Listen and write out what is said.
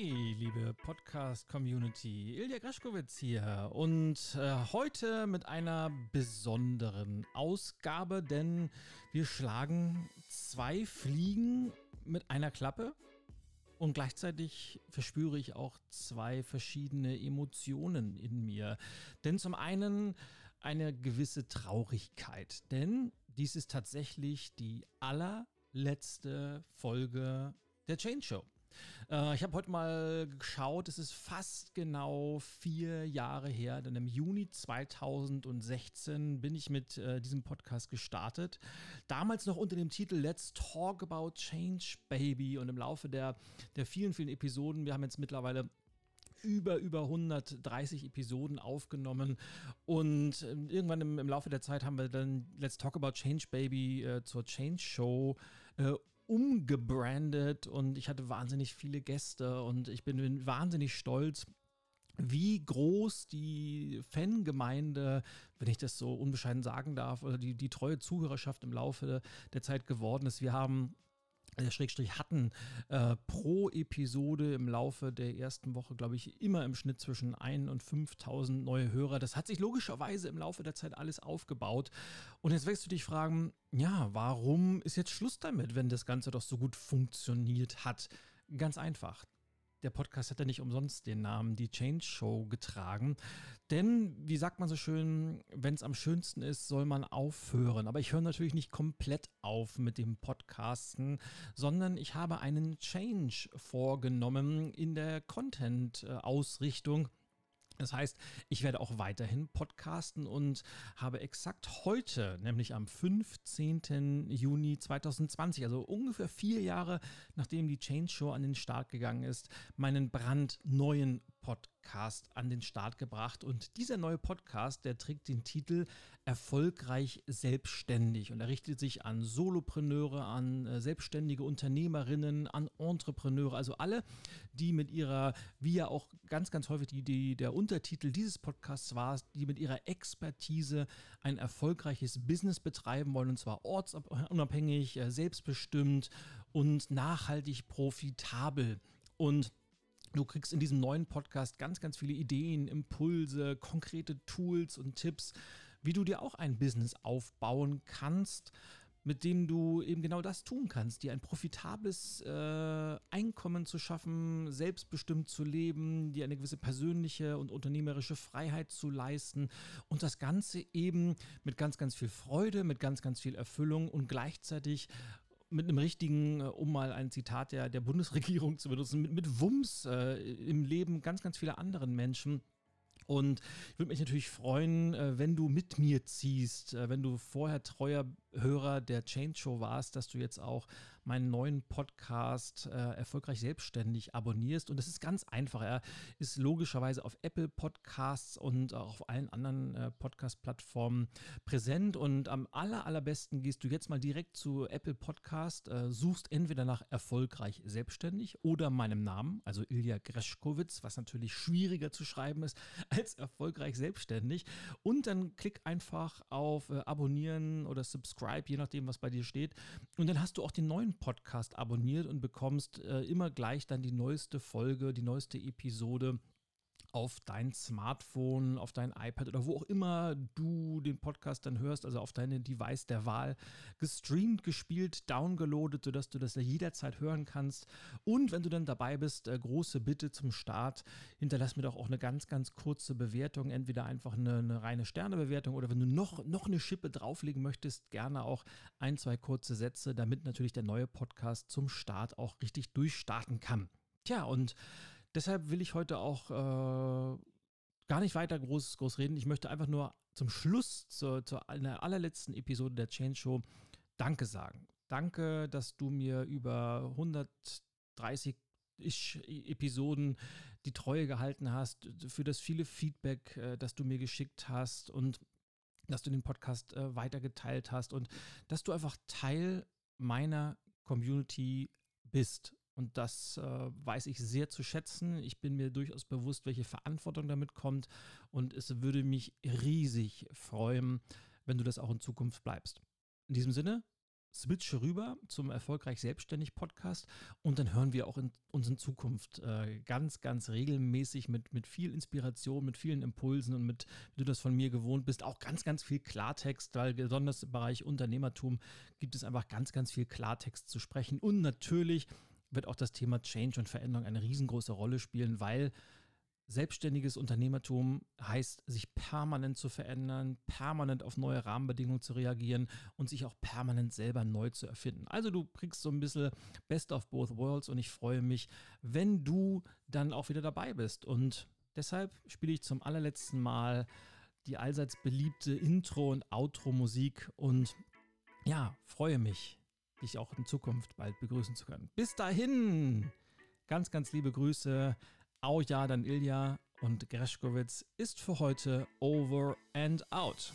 Hey, liebe Podcast-Community, Ilja Graschkowitz hier und äh, heute mit einer besonderen Ausgabe, denn wir schlagen zwei Fliegen mit einer Klappe und gleichzeitig verspüre ich auch zwei verschiedene Emotionen in mir. Denn zum einen eine gewisse Traurigkeit, denn dies ist tatsächlich die allerletzte Folge der Change Show. Äh, ich habe heute mal geschaut, es ist fast genau vier Jahre her, denn im Juni 2016 bin ich mit äh, diesem Podcast gestartet. Damals noch unter dem Titel Let's Talk About Change Baby und im Laufe der, der vielen, vielen Episoden, wir haben jetzt mittlerweile über, über 130 Episoden aufgenommen und äh, irgendwann im, im, Laufe der Zeit haben wir dann Let's Talk About Change Baby äh, zur Change Show äh, umgebrandet und ich hatte wahnsinnig viele Gäste und ich bin wahnsinnig stolz, wie groß die Fangemeinde, wenn ich das so unbescheiden sagen darf, oder die, die treue Zuhörerschaft im Laufe der Zeit geworden ist. Wir haben Schrägstrich hatten äh, pro Episode im Laufe der ersten Woche, glaube ich, immer im Schnitt zwischen 1 und 5000 neue Hörer. Das hat sich logischerweise im Laufe der Zeit alles aufgebaut. Und jetzt wirst du dich fragen, ja, warum ist jetzt Schluss damit, wenn das Ganze doch so gut funktioniert hat? Ganz einfach der Podcast hat ja nicht umsonst den Namen Die Change Show getragen. Denn, wie sagt man so schön, wenn es am schönsten ist, soll man aufhören. Aber ich höre natürlich nicht komplett auf mit dem Podcasten, sondern ich habe einen Change vorgenommen in der Content-Ausrichtung. Das heißt, ich werde auch weiterhin podcasten und habe exakt heute, nämlich am 15. Juni 2020, also ungefähr vier Jahre nachdem die Change Show an den Start gegangen ist, meinen brandneuen Podcast an den Start gebracht. Und dieser neue Podcast, der trägt den Titel Erfolgreich selbstständig und er richtet sich an Solopreneure, an äh, selbstständige Unternehmerinnen, an Entrepreneure, also alle, die mit ihrer, wie ja auch ganz, ganz häufig die, die, der Untertitel dieses Podcasts war, die mit ihrer Expertise ein erfolgreiches Business betreiben wollen und zwar ortsunabhängig, äh, selbstbestimmt und nachhaltig profitabel. Und Du kriegst in diesem neuen Podcast ganz, ganz viele Ideen, Impulse, konkrete Tools und Tipps, wie du dir auch ein Business aufbauen kannst, mit dem du eben genau das tun kannst, dir ein profitables äh, Einkommen zu schaffen, selbstbestimmt zu leben, dir eine gewisse persönliche und unternehmerische Freiheit zu leisten und das Ganze eben mit ganz, ganz viel Freude, mit ganz, ganz viel Erfüllung und gleichzeitig mit einem richtigen, äh, um mal ein Zitat der, der Bundesregierung zu benutzen, mit, mit Wumms äh, im Leben ganz, ganz vieler anderen Menschen. Und ich würde mich natürlich freuen, äh, wenn du mit mir ziehst, äh, wenn du vorher treuer Hörer der Change Show warst, dass du jetzt auch meinen neuen Podcast äh, erfolgreich selbstständig abonnierst. Und das ist ganz einfach. Er ist logischerweise auf Apple Podcasts und auch auf allen anderen äh, Podcast-Plattformen präsent. Und am aller, allerbesten gehst du jetzt mal direkt zu Apple Podcast, äh, suchst entweder nach erfolgreich selbstständig oder meinem Namen, also Ilja Greschkowitz, was natürlich schwieriger zu schreiben ist als erfolgreich selbstständig. Und dann klick einfach auf äh, Abonnieren oder Subscribe, je nachdem, was bei dir steht. Und dann hast du auch den neuen Podcast abonniert und bekommst äh, immer gleich dann die neueste Folge, die neueste Episode auf dein Smartphone, auf dein iPad oder wo auch immer du den Podcast dann hörst, also auf deine Device der Wahl, gestreamt, gespielt, downgeloadet, sodass du das jederzeit hören kannst. Und wenn du dann dabei bist, äh, große Bitte zum Start, hinterlass mir doch auch eine ganz, ganz kurze Bewertung, entweder einfach eine, eine reine Sternebewertung oder wenn du noch, noch eine Schippe drauflegen möchtest, gerne auch ein, zwei kurze Sätze, damit natürlich der neue Podcast zum Start auch richtig durchstarten kann. Tja, und Deshalb will ich heute auch äh, gar nicht weiter groß, groß reden. Ich möchte einfach nur zum Schluss, zur, zur allerletzten Episode der Change Show, Danke sagen. Danke, dass du mir über 130 Episoden die Treue gehalten hast, für das viele Feedback, äh, das du mir geschickt hast und dass du den Podcast äh, weitergeteilt hast und dass du einfach Teil meiner Community bist. Und das äh, weiß ich sehr zu schätzen. Ich bin mir durchaus bewusst, welche Verantwortung damit kommt. Und es würde mich riesig freuen, wenn du das auch in Zukunft bleibst. In diesem Sinne, switche rüber zum Erfolgreich Selbstständig Podcast und dann hören wir auch in uns in Zukunft äh, ganz, ganz regelmäßig mit, mit viel Inspiration, mit vielen Impulsen und mit, wie du das von mir gewohnt bist, auch ganz, ganz viel Klartext, weil besonders im Bereich Unternehmertum gibt es einfach ganz, ganz viel Klartext zu sprechen und natürlich wird auch das Thema Change und Veränderung eine riesengroße Rolle spielen, weil Selbstständiges Unternehmertum heißt, sich permanent zu verändern, permanent auf neue Rahmenbedingungen zu reagieren und sich auch permanent selber neu zu erfinden. Also du kriegst so ein bisschen Best of Both Worlds und ich freue mich, wenn du dann auch wieder dabei bist. Und deshalb spiele ich zum allerletzten Mal die allseits beliebte Intro- und Outro-Musik und ja, freue mich, dich auch in Zukunft bald begrüßen zu können. Bis dahin, ganz, ganz liebe Grüße. Auja, dann Ilja und Greschkowitz ist für heute over and out.